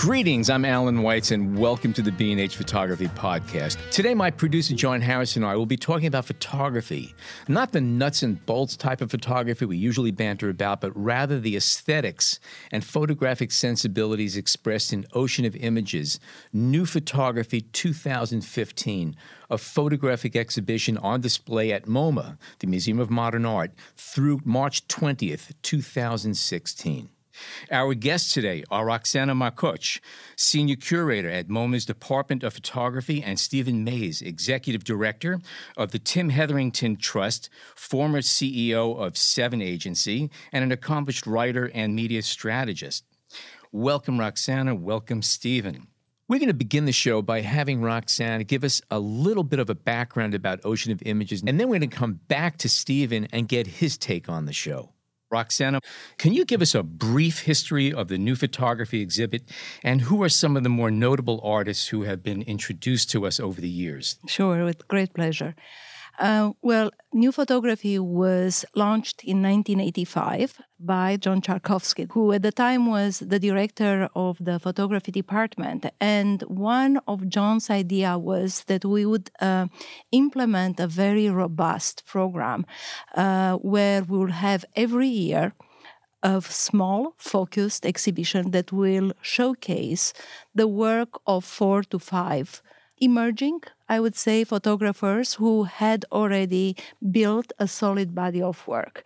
Greetings, I'm Allan Weitz, and welcome to the B&H Photography Podcast. Today, my producer John Harris and I will be talking about photography. Not the nuts and bolts type of photography we usually banter about, but rather the aesthetics and photographic sensibilities expressed in Ocean of Images, New Photography 2015, a photographic exhibition on display at MoMA, the Museum of Modern Art, through March 20th, 2016. Our guests today are Roxana Marcoci, Senior Curator at MoMA's Department of Photography, and Stephen Mayes, Executive Director of the Tim Hetherington Trust, former CEO of Seven Agency, and an accomplished writer and media strategist. Welcome, Roxana. Welcome, Stephen. We're going to begin the show by having Roxana give us a little bit of a background about Ocean of Images, and then we're going to come back to Stephen and get his take on the show. Roxana, can you give us a brief history of the new photography exhibit and who are some of the more notable artists who have been introduced to us over the years? Sure, with great pleasure. Uh, well, New Photography was launched in 1985 by John Szarkowski, who at the time was the director of the photography department. And one of John's idea was that we would uh, implement a very robust program uh, where we will have every year a small focused exhibition that will showcase the work of four to five emerging I would say, photographers who had already built a solid body of work.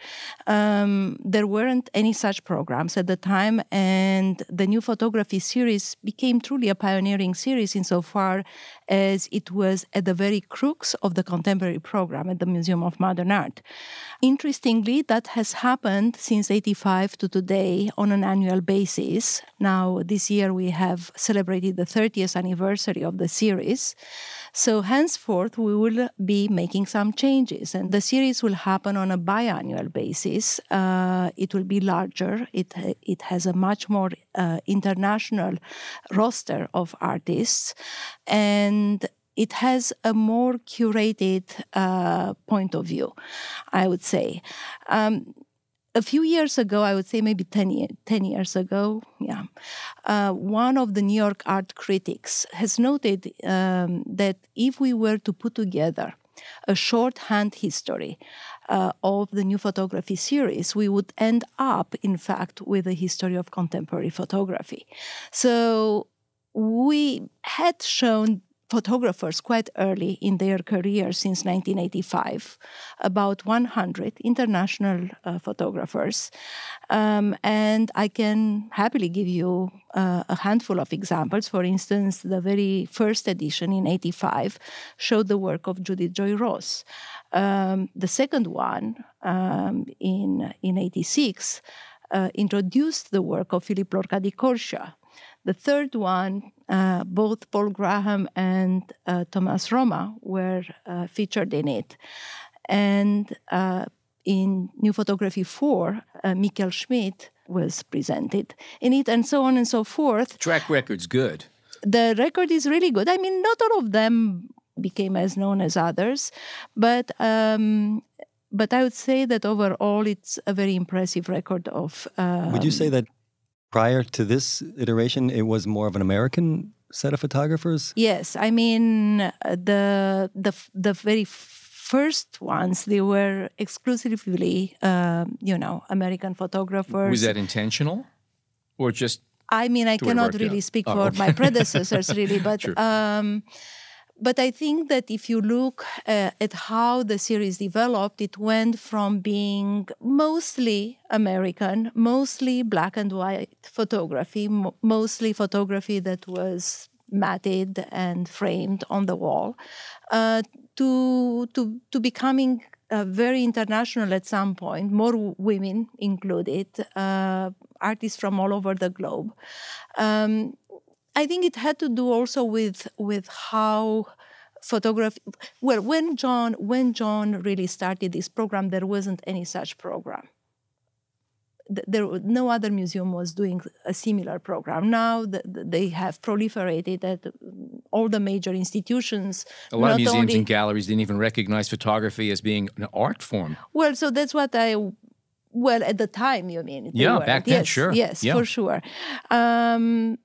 Um, there weren't any such programs at the time, and the new photography series became truly a pioneering series insofar as it was at the very crux of the contemporary program at the Museum of Modern Art. Interestingly, that has happened since 85 to today on an annual basis. Now, this year we have celebrated the 30th anniversary of the series. So henceforth, we will be making some changes, and the series will happen on a biannual basis. Uh, it will be larger. It it has a much more uh, international roster of artists, and it has a more curated uh, point of view, I would say. Um, a few years ago, I would say maybe 10, year, 10 years ago, yeah, uh, one of the New York art critics has noted um, that if we were to put together a shorthand history uh, of the new photography series, we would end up, in fact, with a history of contemporary photography. So we had shown photographers quite early in their career since 1985, about 100 international uh, photographers. Um, and I can happily give you uh, a handful of examples. For instance, the very first edition in 85 showed the work of Judith Joy Ross. Um, the second one um, in, in 86 uh, introduced the work of Philip-Lorca diCorcia. The third one, uh, both Paul Graham and uh, Thomas Roma were uh, featured in it. And uh, in New Photography 4, uh, Michael Schmidt was presented in it, and so on and so forth. Track record's good. The record is really good. I mean, not all of them became as known as others, but um, but I would say that overall it's a very impressive record of. Um, would you say that prior to this iteration, it was more of an American set of photographers? Yes, I mean the the the very first ones they were exclusively uh, you know American photographers. Was that intentional, or just? I mean, I cannot really out? speak oh, for okay. my predecessors, really, but. Sure. Um, but I think that if you look uh, at how the series developed, it went from being mostly American, mostly black and white photography, mo- mostly photography that was matted and framed on the wall, uh, to, to, to becoming uh, very international at some point, more women included, uh, artists from all over the globe. Um, I think it had to do also with with how photography well when john when john really started this program there wasn't any such program there no other museum was doing a similar program. Now they have proliferated at all the major institutions. A lot of museums only, and galleries didn't even recognize photography as being an art form. Well, so that's what I well at the time you mean yeah back then yes, sure yes yeah. for sure um,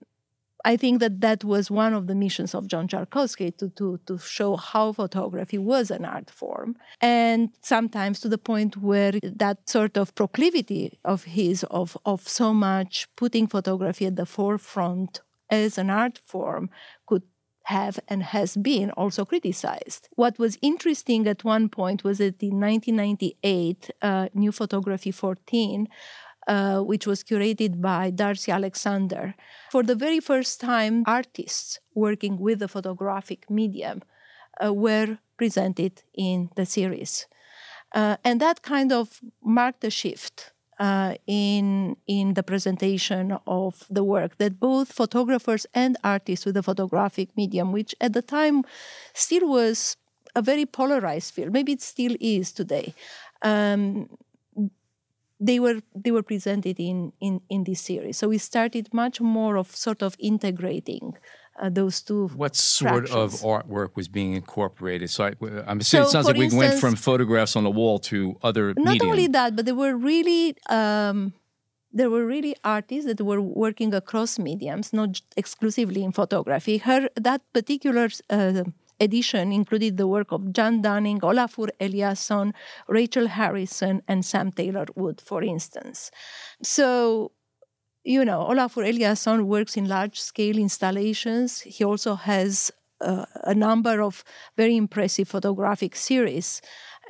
I think that that was one of the missions of John Szarkowski to, to, to show how photography was an art form. And sometimes to the point where that sort of proclivity of his, of, of so much putting photography at the forefront as an art form, could have and has been also criticized. What was interesting at one point was that in 1998, uh, New Photography 14 uh, which was curated by Darsie Alexander. For the very first time, artists working with the photographic medium uh, were presented in the series. Uh, and that kind of marked a shift uh, in in the presentation of the work that both photographers and artists with the photographic medium, which at the time still was a very polarized field, maybe it still is today. Um, they were they were presented in in in this series. So we started much more of sort of integrating uh, those two. What sort fractions. of artwork was being incorporated? So I, am assuming so it sounds like instance, we went from photographs on the wall to other. Not medium. only that, but there were really. Um, there were really artists that were working across mediums, not exclusively in photography. Her that particular uh, edition included the work of Jeanne Dunning, Olafur Eliasson, Rachel Harrison, and Sam Taylor Wood, for instance. So, you know, Olafur Eliasson works in large scale installations. He also has uh, a number of very impressive photographic series.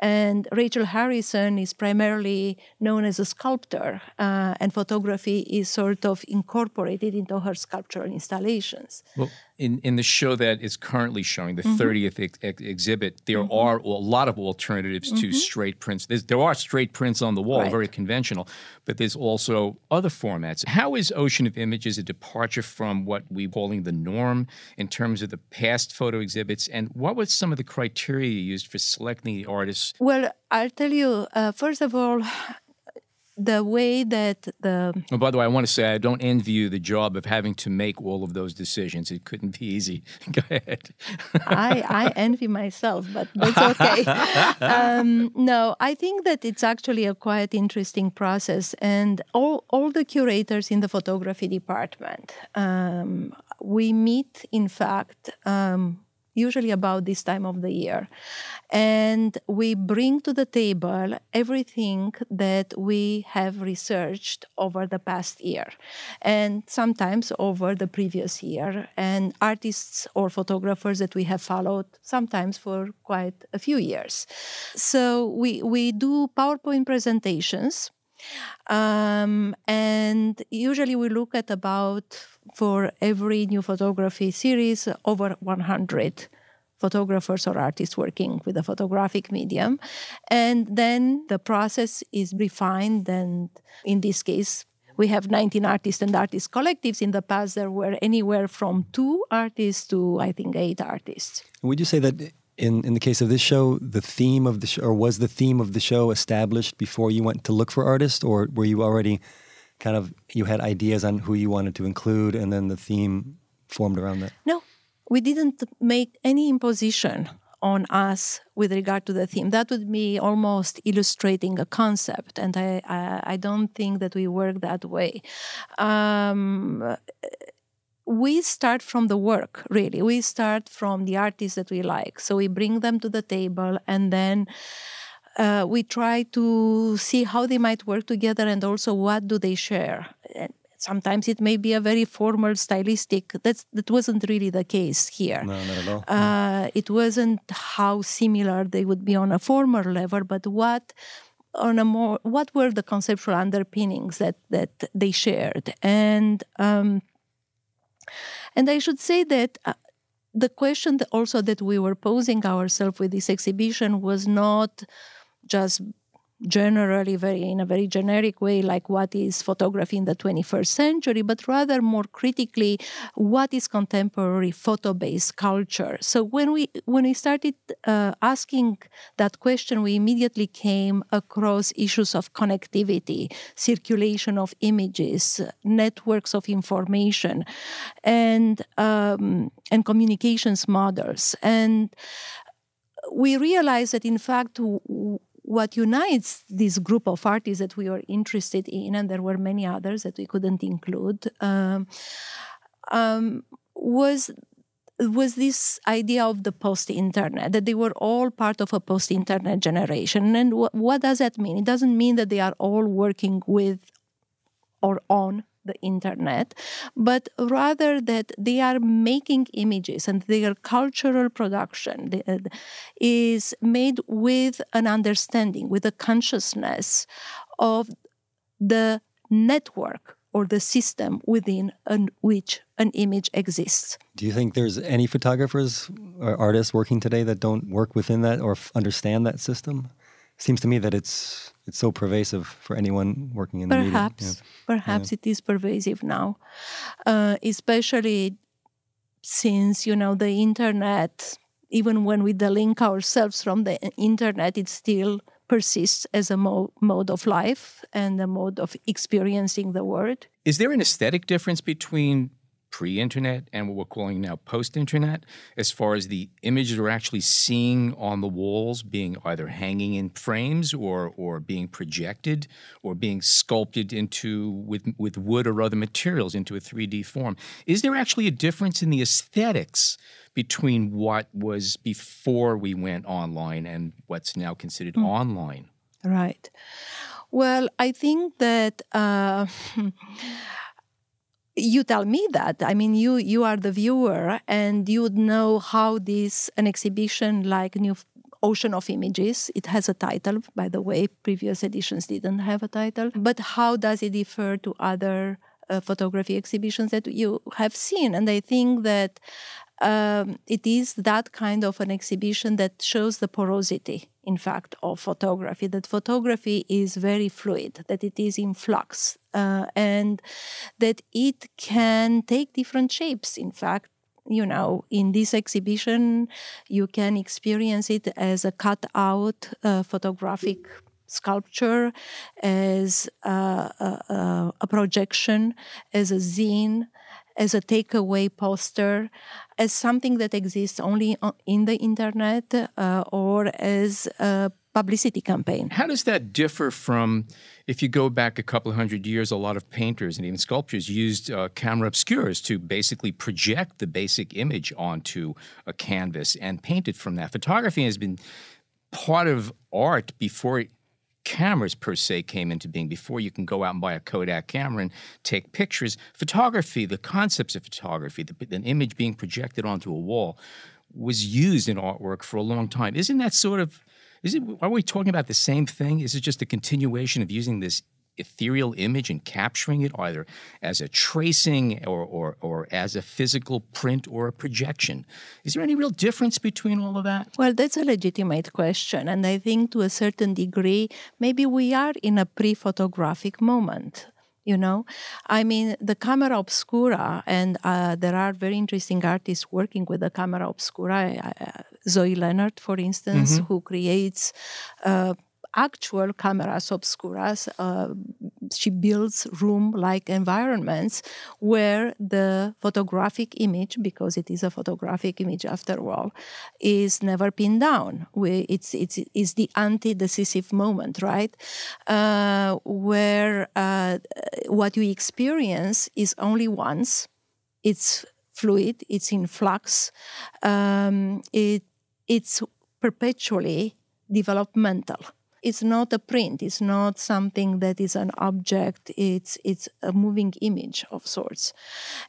And Rachel Harrison is primarily known as a sculptor, uh, and photography is sort of incorporated into her sculptural installations. Well, in, in the show that is currently showing, the mm-hmm. 30th ex- ex- exhibit, there mm-hmm. are a lot of alternatives mm-hmm. to straight prints. There's, there are straight prints on the wall, right. very conventional, but there's also other formats. How is Ocean of Images a departure from what we're calling the norm in terms of the past photo exhibits? And what was some of the criteria you used for selecting the artists? Well, I'll tell you, uh, first of all, the way that the. Oh, by the way, I want to say I don't envy you the job of having to make all of those decisions. It couldn't be easy. Go ahead. I, I envy myself, but that's okay. um, no, I think that it's actually a quite interesting process, and all all the curators in the photography department, um, we meet. In fact. Um, usually about this time of the year. And we bring to the table everything that we have researched over the past year and sometimes over the previous year, and artists or photographers that we have followed sometimes for quite a few years. So we, we do PowerPoint presentations. Um, and usually we look at about for every new photography series, over 100 photographers or artists working with a photographic medium. And then the process is refined, and in this case, we have 19 artists and artist collectives. In the past, there were anywhere from two artists to, I think, eight artists. Would you say that in, in the case of this show, the theme of the show, or was the theme of the show established before you went to look for artists, or were you already kind of you had ideas on who you wanted to include, and then the theme formed around that? No, we didn't make any imposition on us with regard to the theme. That would be almost illustrating a concept, and I I, I don't think that we work that way. Um, we start from the work really we start from the artists that we like so we bring them to the table and then uh, we try to see how they might work together and also what do they share. And sometimes it may be a very formal stylistic. That's that wasn't really the case here. No, not at all. Uh, it wasn't how similar they would be on a formal level, but what on a more what were the conceptual underpinnings that that they shared and um, and I should say that uh, the question that also that we were posing ourselves with this exhibition was not just generally very in a very generic way like what is photography in the 21st century but rather more critically what is contemporary photo based culture? So when we when we started uh, asking that question we immediately came across issues of connectivity circulation of images networks of information and um, and communications models. And we realized that in fact what unites this group of artists that we were interested in, and there were many others that we couldn't include, um, um, was was this idea of the post-internet that they were all part of a post-internet generation. And wh- what does that mean? It doesn't mean that they are all working with or on the internet, but rather that they are making images and their cultural production uh, is made with an understanding, with a consciousness of the network or the system within an, which an image exists. Do you think there's any photographers or artists working today that don't work within that or f- understand that system? Seems to me that it's it's so pervasive for anyone working in perhaps, the media. Yeah. Perhaps yeah. it is pervasive now, uh, especially since you know the internet. Even when we delink ourselves from the internet, it still persists as a mo- mode of life and a mode of experiencing the world. Is there an aesthetic difference between pre internet and what we're calling now post internet, as far as the images we're actually seeing on the walls being either hanging in frames or, or being projected or being sculpted into with, with wood or other materials into a 3D form. Is there actually a difference in the aesthetics between what was before we went online and what's now considered mm. online? Right. Well, I think that. Uh, you tell me that. I mean you you are the viewer and you would know how this an exhibition like new ocean of images it has a title by the way previous editions didn't have a title but how does it differ to other uh, photography exhibitions that you have seen? And i think that um, it is that kind of an exhibition that shows the porosity, in fact, of photography. That photography is very fluid, that it is in flux, uh, and that it can take different shapes. In fact, you know, in this exhibition, you can experience it as a cut out uh, photographic sculpture, as a, a, a projection, as a zine as a takeaway poster, as something that exists only in the internet, uh, or as a publicity campaign. How does that differ from if you go back a couple hundred years? A lot of painters and even sculptors used uh, camera obscuras to basically project the basic image onto a canvas and paint it from that. Photography has been part of art before cameras per se came into being before you can go out and buy a Kodak camera and take pictures. Photography, the concepts of photography, the, an image being projected onto a wall, was used in artwork for a long time. Isn't that sort of? Is it? Are we talking about the same thing? Is it just a continuation of using this ethereal image and capturing it either as a tracing or, or, or as a physical print or a projection. Is there any real difference between all of that? Well, that's a legitimate question. And I think to a certain degree, maybe we are in a pre photographic moment you know i mean the camera obscura and uh, there are very interesting artists working with the camera obscura uh, zoe leonard for instance mm-hmm. who creates uh, actual cameras obscuras, uh, she builds room-like environments where the photographic image, because it is a photographic image after all, is never pinned down. It's it's it's the anti-decisive moment, right? Uh, where uh, what you experience is only once. It's fluid. It's in flux. Um, it it's perpetually developmental it's not a print. It's not something that is an object. It's it's a moving image of sorts.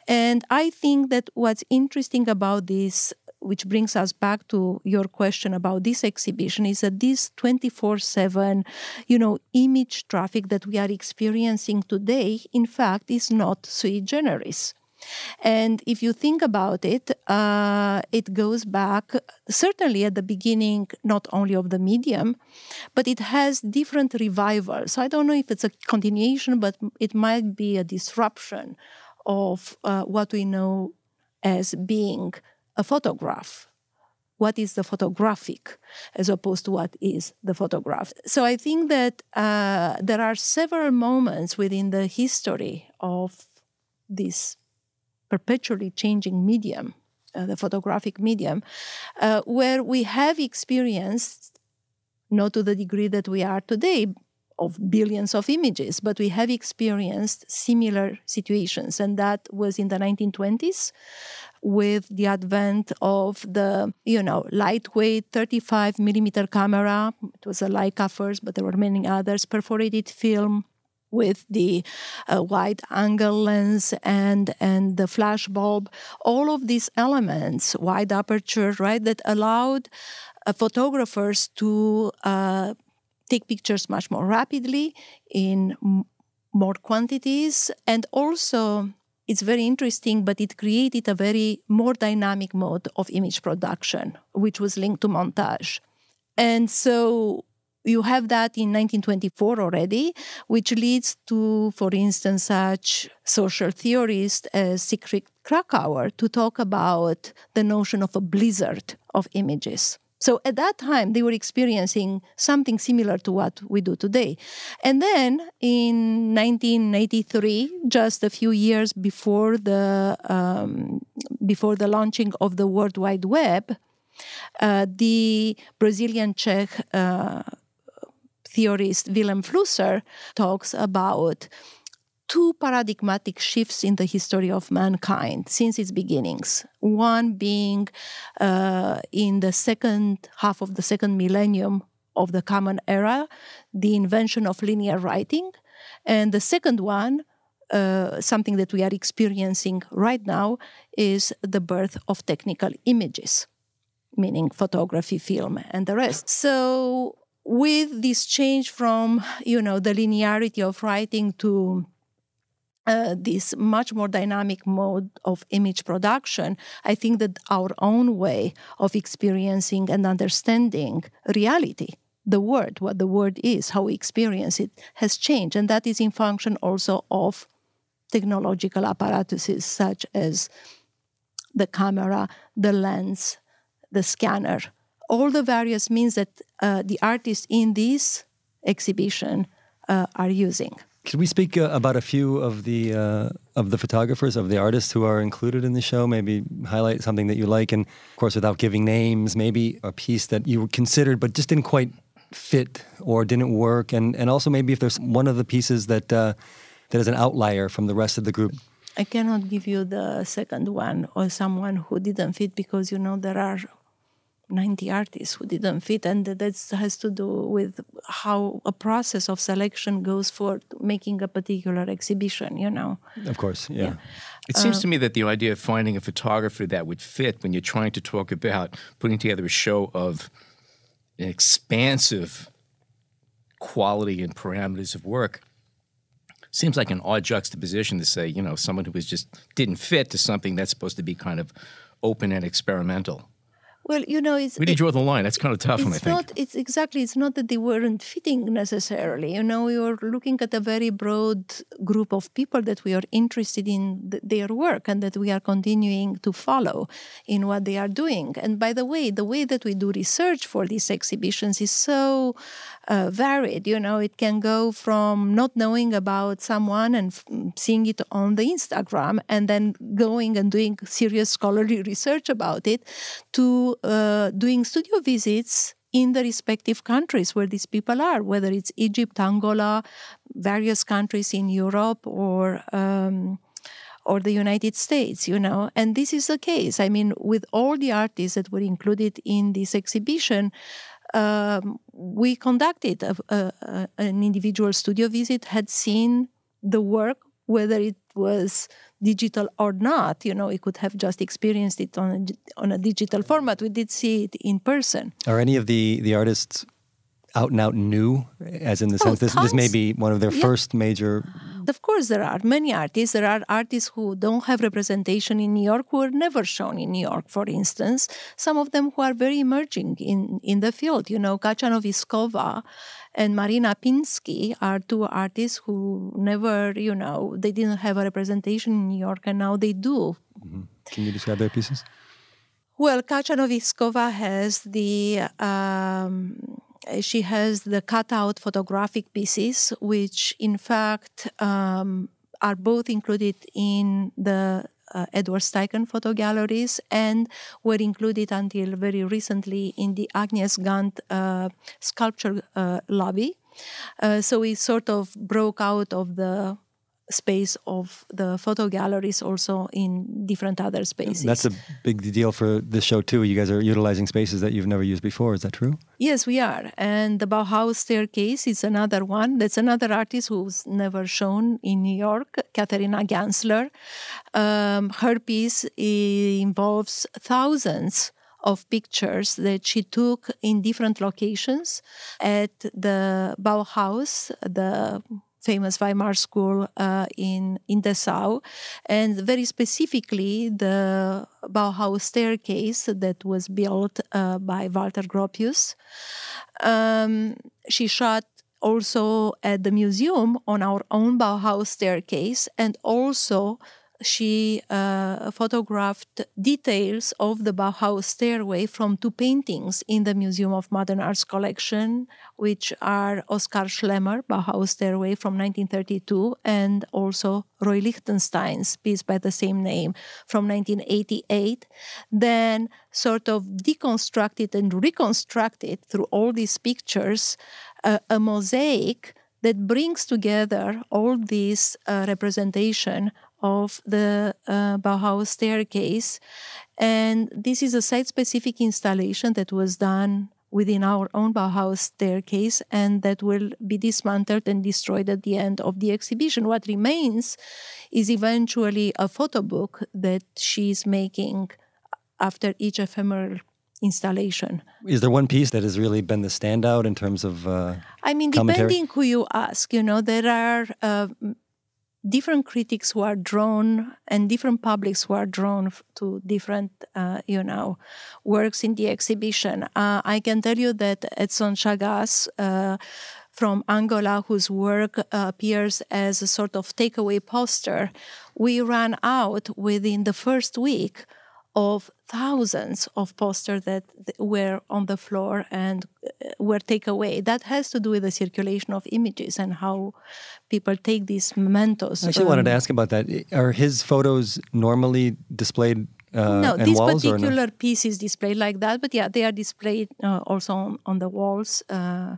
And i think that what's interesting about this which brings us back to your question about this exhibition is that this 24/7 you know image traffic that we are experiencing today in fact is not sui generis And if you think about it, uh, it goes back certainly at the beginning, not only of the medium, but it has different revivals. So I don't know if it's a continuation, but it might be a disruption of uh, what we know as being a photograph. What is the photographic as opposed to what is the photograph? So I think that uh, there are several moments within the history of this perpetually changing medium, uh, the photographic medium, uh, where we have experienced, not to the degree that we are today, of billions of images, but we have experienced similar situations. And that was in the 1920s with the advent of the, you know, lightweight 35 millimeter camera. It was a Leica first, but there were many others, perforated film, with the uh, wide angle lens and and the flash bulb. All of these elements wide aperture right that allowed uh, photographers to uh, take pictures much more rapidly in m- more quantities. And also it's very interesting but it created a very more dynamic mode of image production which was linked to montage. And so you have that in 1924 already, which leads to, for instance, such social theorists as Siegfried Kracauer to talk about the notion of a blizzard of images. So at that time, they were experiencing something similar to what we do today. And then in 1983, just a few years before the um, before the launching of the World Wide Web, uh, the Brazilian Czech uh, theorist Vilém Flusser talks about two paradigmatic shifts in the history of mankind since its beginnings. One being uh, in the second half of the second millennium of the Common Era, the invention of linear writing. And the second one, uh, something that we are experiencing right now, is the birth of technical images, meaning photography, film, and the rest. So with this change from you know the linearity of writing to uh, this much more dynamic mode of image production, I think that our own way of experiencing and understanding reality, the word, what the word is, how we experience it, has changed. And that is in function also of technological apparatuses such as the camera, the lens, the scanner, all the various means that uh, the artists in this exhibition uh, are using. Could we speak uh, about a few of the uh, of the photographers of the artists who are included in the show? Maybe highlight something that you like, and of course, without giving names, maybe a piece that you considered but just didn't quite fit or didn't work, and and also maybe if there's one of the pieces that uh, that is an outlier from the rest of the group. I cannot give you the second one or someone who didn't fit because you know there are 90 artists who didn't fit and that has to do with how a process of selection goes for making a particular exhibition you know? Of course yeah, yeah. it seems uh, to me that the idea of finding a photographer that would fit when you're trying to talk about putting together a show of an expansive quality and parameters of work seems like an odd juxtaposition to say you know someone who was just didn't fit to something that's supposed to be kind of open and experimental well, you know, it's. Where do you draw the line? That's kind of tough one, I think. Not, it's exactly. It's not that they weren't fitting necessarily. You know, we were looking at a very broad group of people that we are interested in th- their work and that we are continuing to follow in what they are doing. And by the way, the way that we do research for these exhibitions is so uh, varied. You know, it can go from not knowing about someone and f- seeing it on the Instagram and then going and doing serious scholarly research about it to uh, doing studio visits in the respective countries where these people are, whether it's Egypt, Angola, various countries in Europe, or um, or the United States, you know. And this is the case. I mean, with all the artists that were included in this exhibition, um, we conducted a, a, an individual studio visit, had seen the work, whether it was digital or not. You know, we could have just experienced it on a, on a digital format. We did see it in person. Are any of the the artists out and out new, as in the oh, sense this, this may be one of their yeah. first major Of course, there are many artists. There are artists who don't have representation in New York, who are never shown in New York, for instance. Some of them who are very emerging in, in the field. You know, Katja Novitskova and Marina Pinsky are two artists who never, you know, they didn't have a representation in New York, and now they do. Mm-hmm. Can you describe their pieces? Well, Katja Novitskova has the um, she has the cutout photographic pieces, which in fact um, are both included in the uh, Edward Steichen photo galleries and were included until very recently in the Agnes Gund uh, sculpture uh, lobby. Uh, so we sort of broke out of the space of the photo galleries also in different other spaces. That's a big deal for this show too. You guys are utilizing spaces that you've never used before. Is that true? Yes, we are. And the Bauhaus staircase is another one. That's another artist who's never shown in New York, Katharina Gaenssler. Um, her piece involves thousands of pictures that she took in different locations at the Bauhaus, the famous Weimar School uh, in, in Dessau, and very specifically the Bauhaus staircase that was built uh, by Walter Gropius. Um, she shot also at the museum on our own Bauhaus staircase and also she uh, photographed details of the Bauhaus stairway from two paintings in the Museum of Modern Arts collection, which are Oskar Schlemmer, Bauhaus Stairway from 1932, and also Roy Lichtenstein's piece by the same name from 1988. Then, sort of deconstructed and reconstructed through all these pictures uh, a mosaic that brings together all this uh, representation of the uh, Bauhaus staircase. And this is a site specific installation that was done within our own Bauhaus staircase and that will be dismantled and destroyed at the end of the exhibition. What remains is eventually a photo book that she's making after each ephemeral installation. Is there one piece that has really been the standout in terms of? Uh, I mean, commentary? depending who you ask, you know, there are uh, different critics who are drawn and different publics who are drawn to different uh, you know works in the exhibition. Uh, i can tell you that edson chagas uh, from Angola, whose work uh, appears as a sort of takeaway poster, we ran out within the first week of thousands of posters that were on the floor and uh, were taken away. That has to do with the circulation of images and how people take these mementos. I actually um, wanted to ask about that. Are his photos normally displayed uh, no, this particular no? piece is displayed like that, but yeah, they are displayed uh, also on, on, the walls. Uh,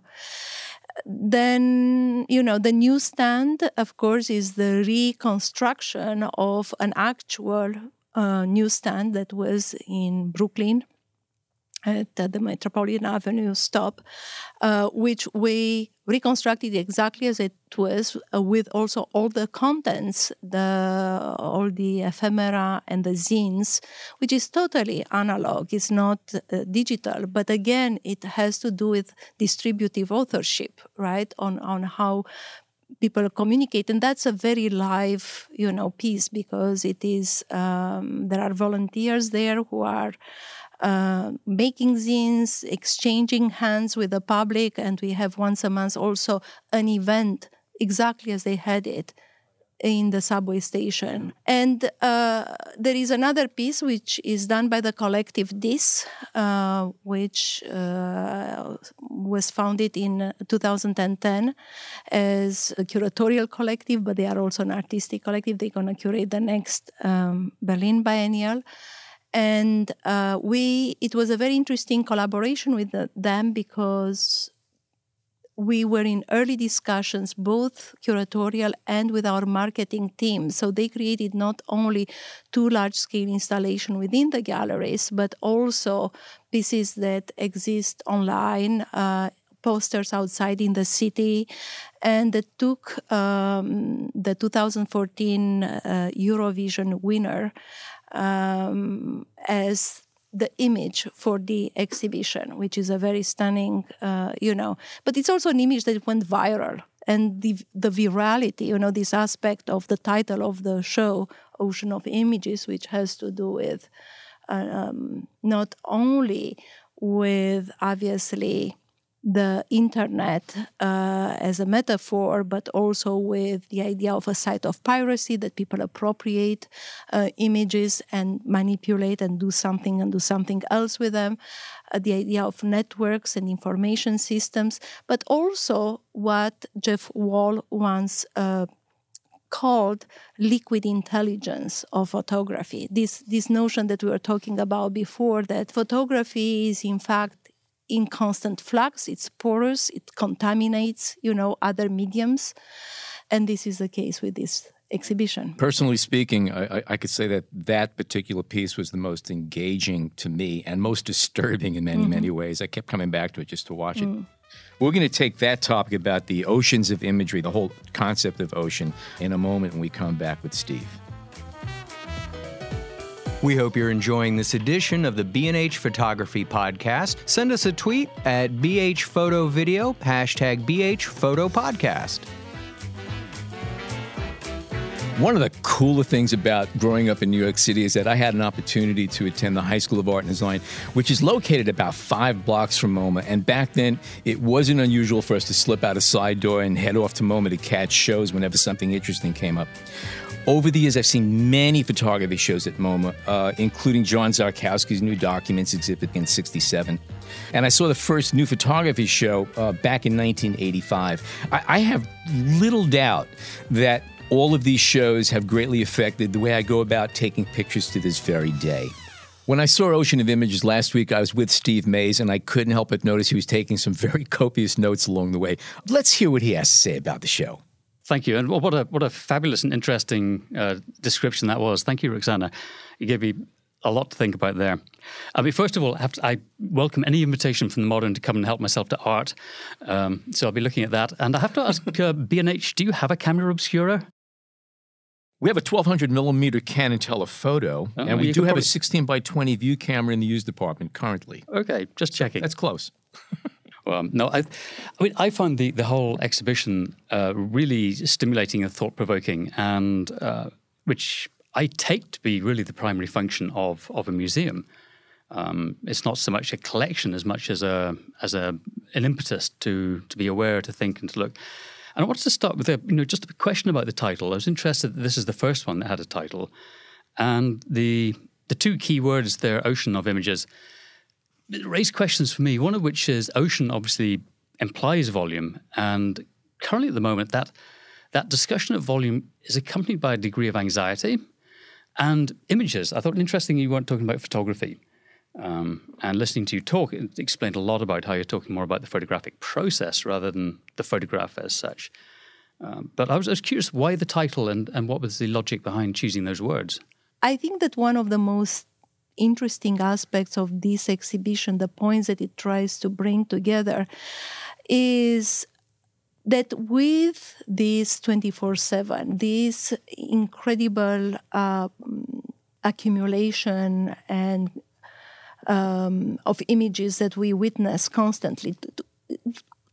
then, you know, the newsstand, of course, is the reconstruction of an actual uh, newsstand that was in Brooklyn at the Metropolitan Avenue stop, uh, which we reconstructed exactly as it was, uh, with also all the contents, the all the ephemera and the zines, which is totally analog. It's not uh, digital, but again, it has to do with distributive authorship, right? On on how people communicate and that's a very live you know piece because it is um, there are volunteers there who are uh, making zines exchanging hands with the public and we have once a month also an event exactly as they had it in the subway station. And uh, there is another piece which is done by the collective DIS, uh, which uh, was founded in 2010 as a curatorial collective, but they are also an artistic collective. They're going to curate the next um, Berlin Biennial. And uh, we, it was a very interesting collaboration with them because we were in early discussions, both curatorial and with our marketing team. So they created not only two large scale installations within the galleries, but also pieces that exist online. Uh, posters outside in the city, and that took um, the 2014 uh, Eurovision winner um, as the image for the exhibition, which is a very stunning, uh, you know, but it's also an image that went viral and the, the virality, you know, this aspect of the title of the show, Ocean of Images, which has to do with uh, um, not only with obviously the internet uh, as a metaphor, but also with the idea of a site of piracy that people appropriate uh, images and manipulate and do something and do something else with them. Uh, the idea of networks and information systems, but also what Jeff Wall once uh, called liquid intelligence of photography. This this notion that we were talking about before that photography is in fact in constant flux. It's porous. It contaminates, you know, other mediums, and this is the case with this exhibition. Personally speaking, I, I, could say that that particular piece was the most engaging to me and most disturbing in many, mm-hmm. many ways. I kept coming back to it just to watch it. Mm. We're going to take that topic about the oceans of imagery, the whole concept of ocean, in a moment when we come back with Steve. We hope you're enjoying this edition of the B&H Photography Podcast. Send us a tweet at BH Photo Video, hashtag BH Photo Podcast. One of the cooler things about growing up in New York City is that I had an opportunity to attend the High School of Art and Design, which is located about five blocks from MoMA. And back then, it wasn't unusual for us to slip out a side door and head off to MoMA to catch shows whenever something interesting came up. Over the years, I've seen many photography shows at MoMA, uh, including John Szarkowski's New Documents exhibit in 67. And I saw the first new photography show uh, back in 1985. I, I have little doubt that all of these shows have greatly affected the way I go about taking pictures to this very day. When I saw Ocean of Images last week, I was with Steve Mayes, and I couldn't help but notice he was taking some very copious notes along the way. Let's hear what he has to say about the show. Thank you, and what a what a fabulous and interesting uh, description that was. Thank you, Roxana. You gave me a lot to think about there. I mean, first of all, I, to, I welcome any invitation from the modern to come and help myself to art. Um, so I'll be looking at that. And I have to ask uh, B&H, do you have a camera obscura? We have a 1200 millimeter Canon telephoto, oh, and we do have probably... a 16 by 20 view camera in the used department currently. Okay, just checking. That's close. Well, no, I, I mean, I find the, the whole exhibition uh, really stimulating and thought provoking, and uh, which I take to be really the primary function of of a museum. Um, it's not so much a collection as much as a as a an impetus to to be aware, to think, and to look. And I wanted to start with a, you know just a question about the title. I was interested that this is the first one that had a title, and the the two key words there, ocean of images raised questions for me. One of which is ocean obviously implies volume, and currently at the moment that that discussion of volume is accompanied by a degree of anxiety and images. I thought interesting you weren't talking about photography. Um, and listening to you talk, it explained a lot about how you're talking more about the photographic process rather than the photograph as such. Um, but I was, I was curious why the title and, and what was the logic behind choosing those words? I think that one of the most interesting aspects of this exhibition, the points that it tries to bring together, is that with this 24 7, this incredible uh, accumulation and um, of images that we witness constantly,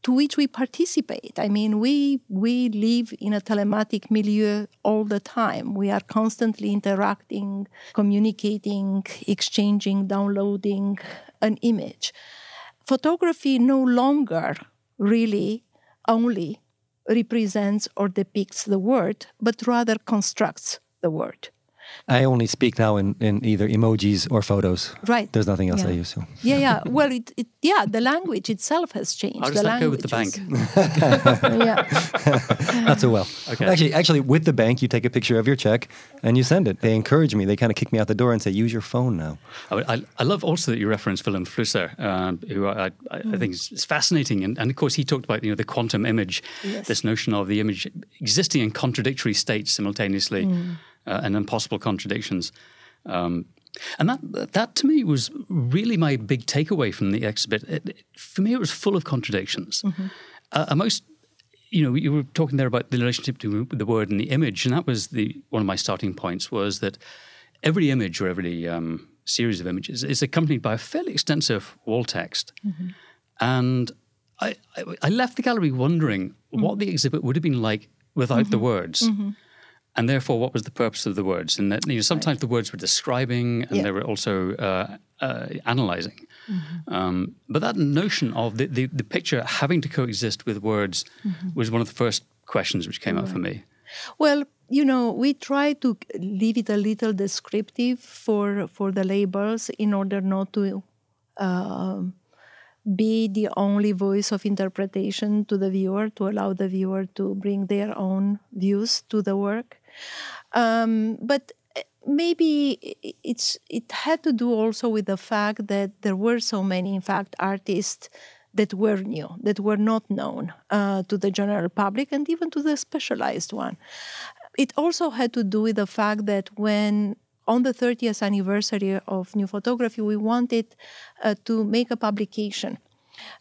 to which we participate. I mean, we we live in a telematic milieu all the time. We are constantly interacting, communicating, exchanging, downloading an image. Photography no longer really only represents or depicts the word, but rather constructs the word. I only speak now in, in either emojis or photos. Right. There's nothing else yeah. I use. So. Yeah, yeah. Well, it, it, yeah, the language itself has changed. How does the that go with the bank? yeah. Not so well. Okay. Actually, actually, with the bank, you take a picture of your check and you send it. They encourage me. They kind of kick me out the door and say, "Use your phone now." I, I, I love also that you reference Vilém Flusser, uh, who I, I, I think is, is fascinating, and, and, of course he talked about you know the quantum image, yes. this notion of the image existing in contradictory states simultaneously. Mm uh, and impossible contradictions. Um, and that that to me was really my big takeaway from the exhibit. It, it, for me, it was full of contradictions. Mm-hmm. Uh, most, you know, you were talking there about the relationship to the word and the image, and that was the one of my starting points was that every image or every um, series of images is accompanied by a fairly extensive wall text, mm-hmm. and I, I, I left the gallery wondering mm. what the exhibit would have been like without mm-hmm. the words. And therefore, what was the purpose of the words? And that you know, sometimes right. the words were describing, and yeah. they were also uh, uh, analyzing. Mm-hmm. Um, but that notion of the, the, the, picture having to coexist with words mm-hmm. was one of the first questions which came right. up for me. Well, you know, we try to leave it a little descriptive for for the labels in order not to uh, be the only voice of interpretation to the viewer, to allow the viewer to bring their own views to the work. Um, but eh, maybe it's it had to do also with the fact that there were so many, in fact, artists that were new, that were not known uh, to the general public and even to the specialized one. It also had to do with the fact that when on the 30th anniversary of New Photography, we wanted uh, to make a publication.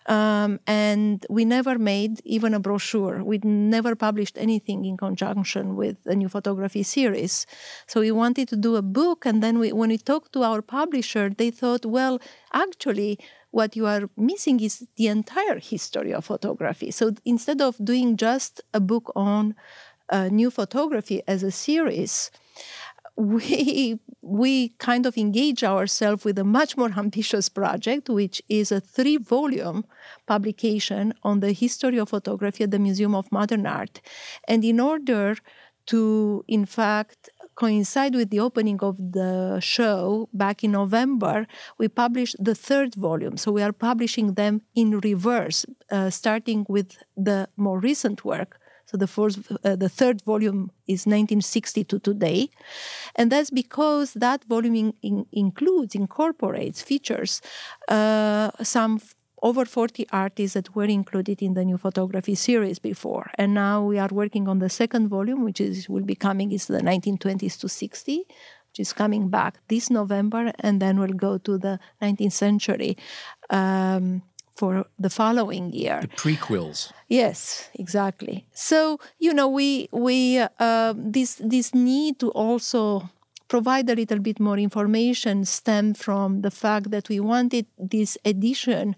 Um, and we never made even a brochure. We never published anything in conjunction with the new photography series. So we wanted to do a book, and then we, when we talked to our publisher, they thought, well, actually, what you are missing is the entire history of photography. So instead of doing just a book on uh, new photography as a series, we we kind of engage ourselves with a much more ambitious project, which is a three-volume publication on the history of photography at the Museum of Modern Art. And in order to, in fact, coincide with the opening of the show back in November, we published the third volume. So we are publishing them in reverse, uh, starting with the more recent work so the fourth, uh, the third volume is 1960 to today, and that's because that volume in, in, includes, incorporates, features uh, some over 40 artists that were included in the new photography series before. And now we are working on the second volume, which is will be coming is the 1920s to 60, which is coming back this November, and then we'll go to the 19th century. Um, for the following year. The prequels. Yes, exactly. So you know, we we uh, this this need to also provide a little bit more information stemmed from the fact that we wanted this edition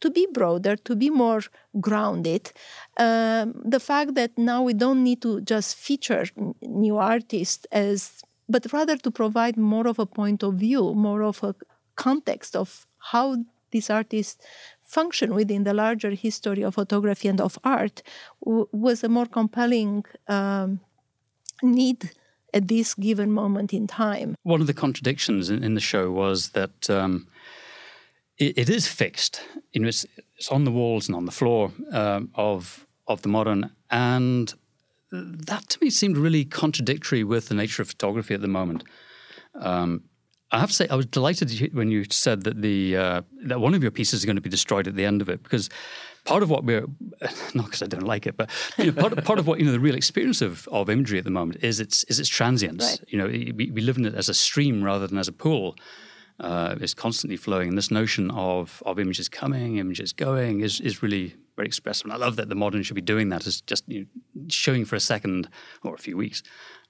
to be broader, to be more grounded. Um, the fact that now we don't need to just feature new artists as, but rather to provide more of a point of view, more of a context of how these artists function within the larger history of photography and of art w- was a more compelling um, need at this given moment in time. One of the contradictions in, in the show was that um, it, it is fixed. You know, it's, it's, on the walls and on the floor um, of of the modern, and that to me seemed really contradictory with the nature of photography at the moment. Um, I have to say, I was delighted when you said that the uh, that one of your pieces is going to be destroyed at the end of it because part of what we're not because I don't like it, but you know, part, part of what you know the real experience of, of imagery at the moment is its is its transience. Right. You know, we, we live in it as a stream rather than as a pool. Uh, it's constantly flowing, and this notion of of images coming, images going is is really very expressive. And I love that the modern should be doing that, is just you know, showing for a second or a few weeks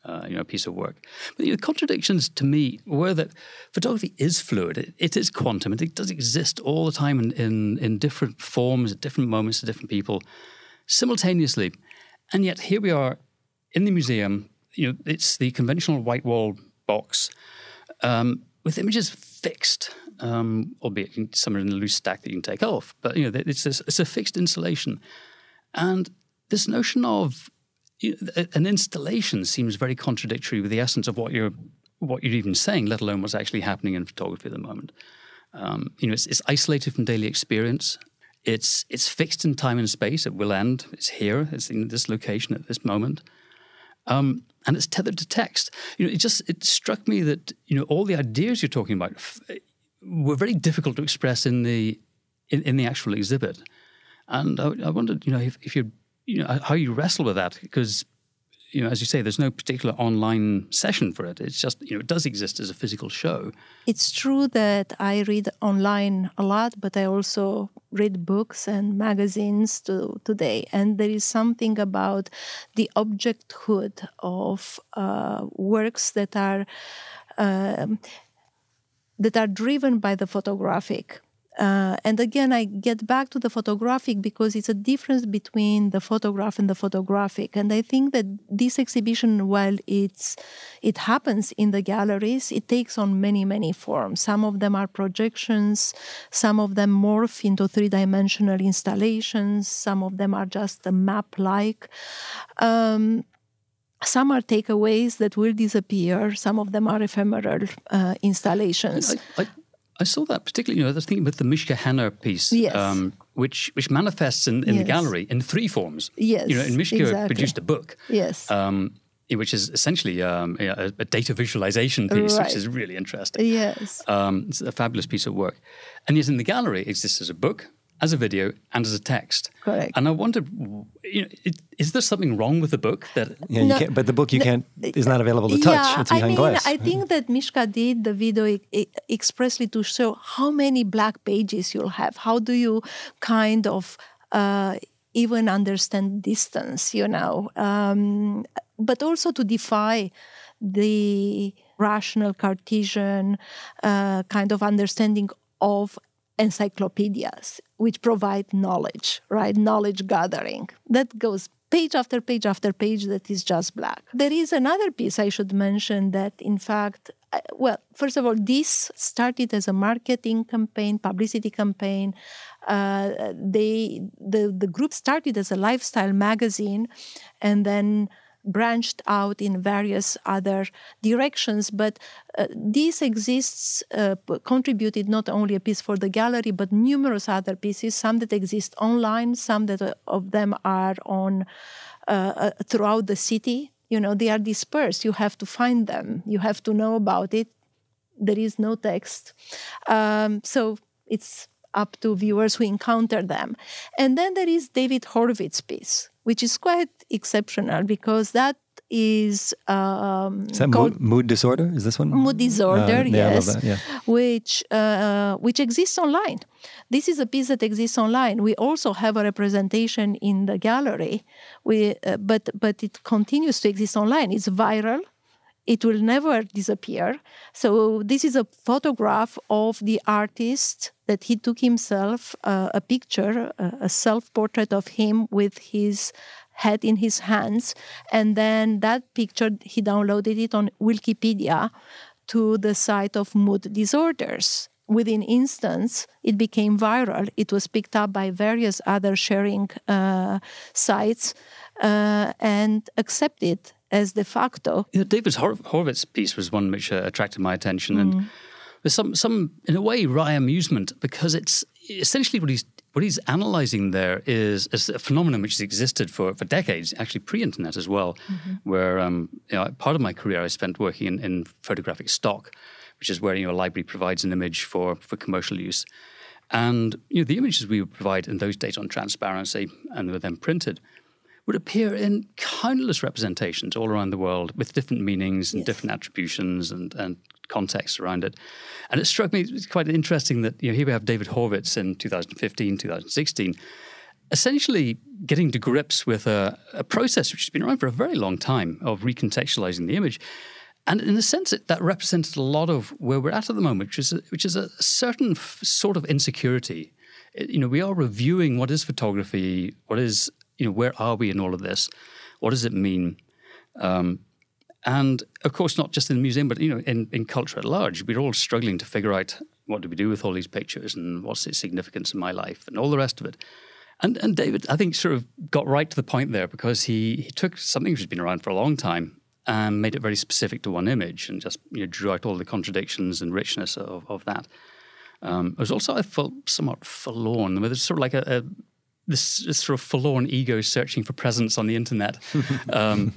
uh, you know, a piece of work. But the contradictions to me were that photography is fluid. It, it is quantum. It does exist all the time in, in, in different forms, at different moments, to different people, simultaneously. And yet here we are in the museum. You know, it's the conventional white wall box um, with images fixed, um, albeit some are in a loose stack that you can take off. But you know, it's a, it's a fixed installation, and this notion of an installation seems very contradictory with the essence of what you're what you're even saying, let alone what's actually happening in photography at the moment. Um, you know, it's, it's, isolated from daily experience. It's it's fixed in time and space. It will end. It's here. It's in this location at this moment. Um, and it's tethered to text. You know, it just it struck me that you know all the ideas you're talking about were very difficult to express in the in, in the actual exhibit. And I, I wondered, you know, if, if you you know how you wrestle with that because you know as you say there's no particular online session for it. It's just you know it does exist as a physical show. It's true that i read online a lot but i also read books and magazines to, today. And there is something about the objecthood of uh, works that are um, that are driven by the photographic Uh, and again, I get back to the photographic because it's a difference between the photograph and the photographic. And I think that this exhibition, while it's it happens in the galleries, it takes on many many forms. Some of them are projections, some of them morph into three dimensional installations, some of them are just a map like. Um, some are takeaways that will disappear. Some of them are ephemeral uh, installations. I, I, I, saw that particularly. You know, I was thinking with the Mishka Henner piece, yes. um, which which manifests in, in yes. the gallery in three forms. Yes, you know, and Mishka exactly. produced a book. Yes. Um, which is essentially um, a, a, data visualization piece, right. which is really interesting. Yes. Um, it's a fabulous piece of work. And yet in the gallery, it exists as a book, as a video and as a text. Correct. And I wondered, you know, is there something wrong with the book that? Yeah, no, but the book you no, can't is not available to touch. Yeah, it's behind I mean, glass. I think that Mishka did the video expressly to show how many black pages you'll have. How do you kind of uh, even understand distance? You know, um, but also to defy the rational Cartesian uh, kind of understanding of encyclopedias which provide knowledge, right? Knowledge gathering. That goes page after page after page that is just black. There is another piece I should mention that, in fact, well, first of all, this started as a marketing campaign, publicity campaign. Uh, they the the group started as a lifestyle magazine, and then branched out in various other directions. But uh, this exists, uh, contributed not only a piece for the gallery, but numerous other pieces, some that exist online, some that uh, of them are on uh, uh, throughout the city. You know, they are dispersed. You have to find them. You have to know about it. There is no text. Um, so it's up to viewers who encounter them. And then there is David Horvitz piece, which is quite exceptional because that is um, is that mood, mood, disorder? Is this one mood disorder? Uh, yeah, yes, yeah. which uh, which exists online. This is a piece that exists online. We also have a representation in the gallery, we, uh, but but it continues to exist online. It's viral it will never disappear. So this is a photograph of the artist that he took himself, uh, a picture, uh, a self-portrait of him with his head in his hands, and then that picture he downloaded it on Wikipedia to the site of mood disorders. Within instance, it became viral. It was picked up by various other sharing uh, sites uh, and accepted as de facto. You know, David Hor- Horvitz piece was one which uh, attracted my attention, mm. and there's some, some in a way, wry amusement because it's essentially what he's what he's analyzing there is, is a phenomenon which has existed for, for decades, actually pre-internet as well, mm-hmm. where um, you know, part of my career I spent working in, in photographic stock, which is where you know, a library provides an image for, for commercial use. And you know, the images we would provide in those days on transparency and were then printed would appear in countless representations all around the world with different meanings and yes. different attributions and, and context around it. And it struck me it's quite interesting that you know here we have David Horvitz in 2015, 2016, essentially getting to grips with a, a process which has been around for a very long time of recontextualizing the image. And in a sense, it, that represented a lot of where we're at at the moment, which is a, which is a certain f- sort of insecurity. It, you know, we are reviewing what is photography, what is you know, where are we in all of this? What does it mean? Um, and of course, not just in the museum, but you know, in, in culture at large, we're all struggling to figure out what do we do with all these pictures and what's its significance in my life and all the rest of it. And, and David, I think, sort of got right to the point there because he, he took something which has been around for a long time and made it very specific to one image and just you know, drew out all the contradictions and richness of, of that. Um, it was also, I felt, somewhat forlorn. There's sort of like a, a this, this, sort of forlorn ego searching for presence on the internet. Um,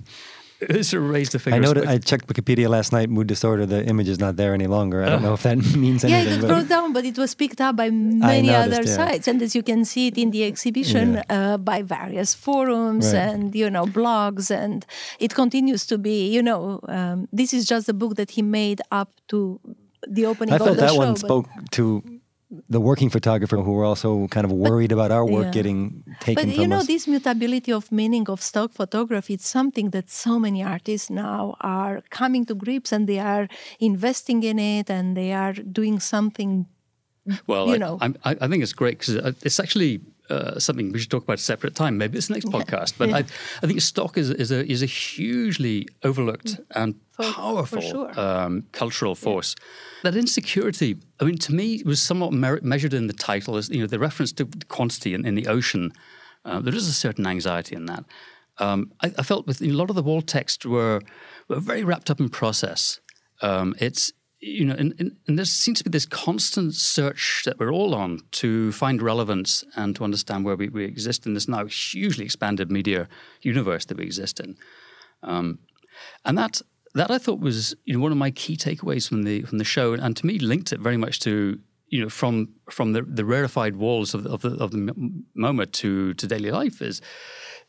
it sort of raised the figure. I noticed. I checked Wikipedia last night. Mood disorder. The image is not there any longer. I don't know if that means anything. Yeah, it was brought down, but it was picked up by many noticed, other yeah. sites, and as you can see it in the exhibition, yeah. uh, by various forums right. and you know blogs, and it continues to be. You know, um, this is just a book that he made up to the opening. I felt that show, one spoke to the working photographer who were also kind of worried but, about our work yeah. getting taken but you know us. this mutability of meaning of stock photography it's something that so many artists now are coming to grips and they are investing in it and they are doing something Well, you I, know. I'm- I, I think it's great because uh, it's actually uh, something we should talk about at a separate time. Maybe it's the next podcast. But I, I think stock is, is a is a hugely overlooked and For- for powerful sure. um, cultural force. That insecurity, I mean, to me, was somewhat mer- measured in the title as you know the reference to quantity in, in the ocean. Uh, there is a certain anxiety in that. Um, I, I felt with a lot of the wall text were were very wrapped up in process. Um, it's you know, and, and, and there seems to be this constant search that we're all on to find relevance and to understand where we, we exist in this now hugely expanded media universe that we exist in. Um, and that that I thought was you know one of my key takeaways from the from the show, and to me linked it very much to you know from from the, the rarefied walls of the, of the of the MoMA to to daily life is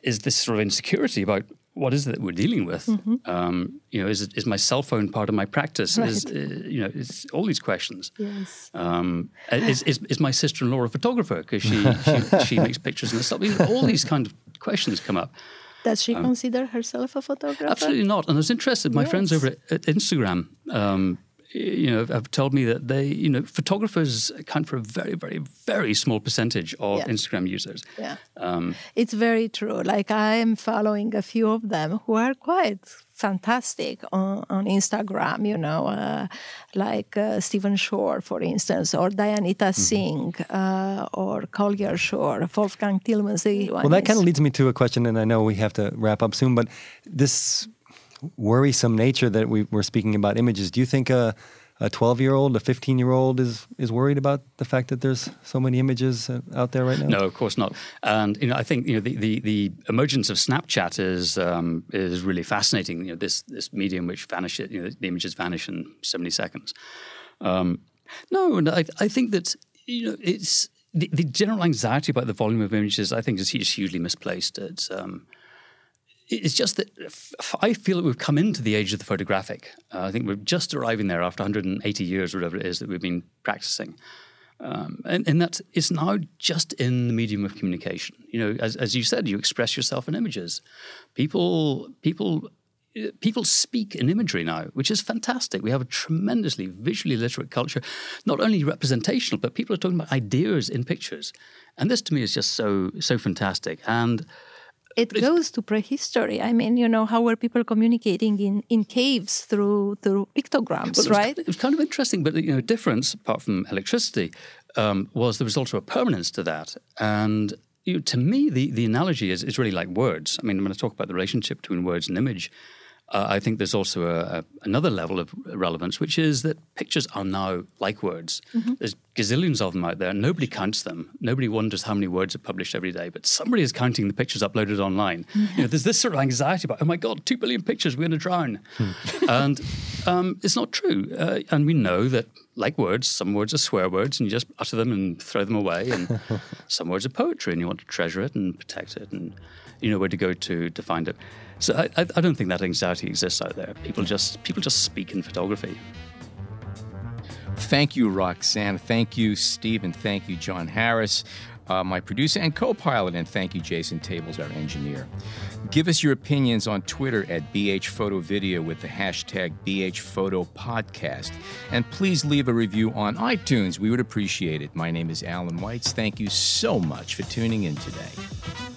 is this sort of insecurity about what is it that we're dealing with? Um, you know, is it, is my cell phone part of my practice? Is uh, you know, it's all these questions. yes. Um, is, is, is my sister-in-law a photographer because she, she she makes pictures and stuff? All these kind of questions come up. Does she consider herself a photographer? Absolutely not. And I was interested. My friends over at, at Instagram, um, you know, have told me that they, you know, photographers account for a very, very, very small percentage of Yeah. Instagram users. Yeah. Um, It's very true. Like I am following a few of them who are quite fantastic on, on Instagram, you know, uh, like uh, Stephen Shore, for instance, or Dayanita Singh, uh, or Collier Schorr, Wolfgang Tillmans. the Well, that is- kind of leads me to a question, and I know we have to wrap up soon, but this worrisome nature that we, we're speaking about images, do you think a, a 12 year old, a 15 year old is, is worried about the fact that there's so many images uh, out there right now? No, of course not. And you know, I think you know the the, the emergence of Snapchat is um, is really fascinating. You know, this this medium which vanishes, you know, the images vanish in so many seconds. Um, no, and I I think that you know it's the, the general anxiety about the volume of images. I think is hugely misplaced. It's um, it's just that I feel that we've come into the age of the photographic. Uh, I think we're just arriving there after 180 years, whatever it is that we've been practicing. Um, and, and that it's now just in the medium of communication. You know, as, as you said, you express yourself in images. People, people, people speak in imagery now, which is fantastic. We have a tremendously visually literate culture, not only representational, but people are talking about ideas in pictures, and this to me is just so so fantastic. And it goes to prehistory. I mean, you know, how were people communicating in, in caves through through pictograms, Well, it right? of- it was kind of interesting, but you know, difference apart from electricity um, was there was also a permanence to that. And you know, to me, the the analogy is is really like words. I mean, when I talk about the relationship between words and image, uh, I think there's also a, a, another level of relevance, which is that pictures are now like words. There's gazillions of them out there. Nobody counts them. Nobody wonders how many words are published every day, but somebody is counting the pictures uploaded online. You know, there's this sort of anxiety about, oh my God, two billion pictures, we're going to drown. and um, it's not true. Uh, and we know that, like words, some words are swear words and you just utter them and throw them away. And some words are poetry and you want to treasure it and protect it and you know where to go to to find it. So I, I, don't think that anxiety exists out there. People just people just speak in photography. Thank you, Roxana. Thank you, Stephen. thank you, John Harris, uh, my producer and co pilot. And thank you, Jason Tables, our engineer. Give us your opinions on Twitter at BH Photo Video with the hashtag BH Photo Podcast. And please leave a review on iTunes. We would appreciate it. My name is Allan Weitz. Thank you so much for tuning in today.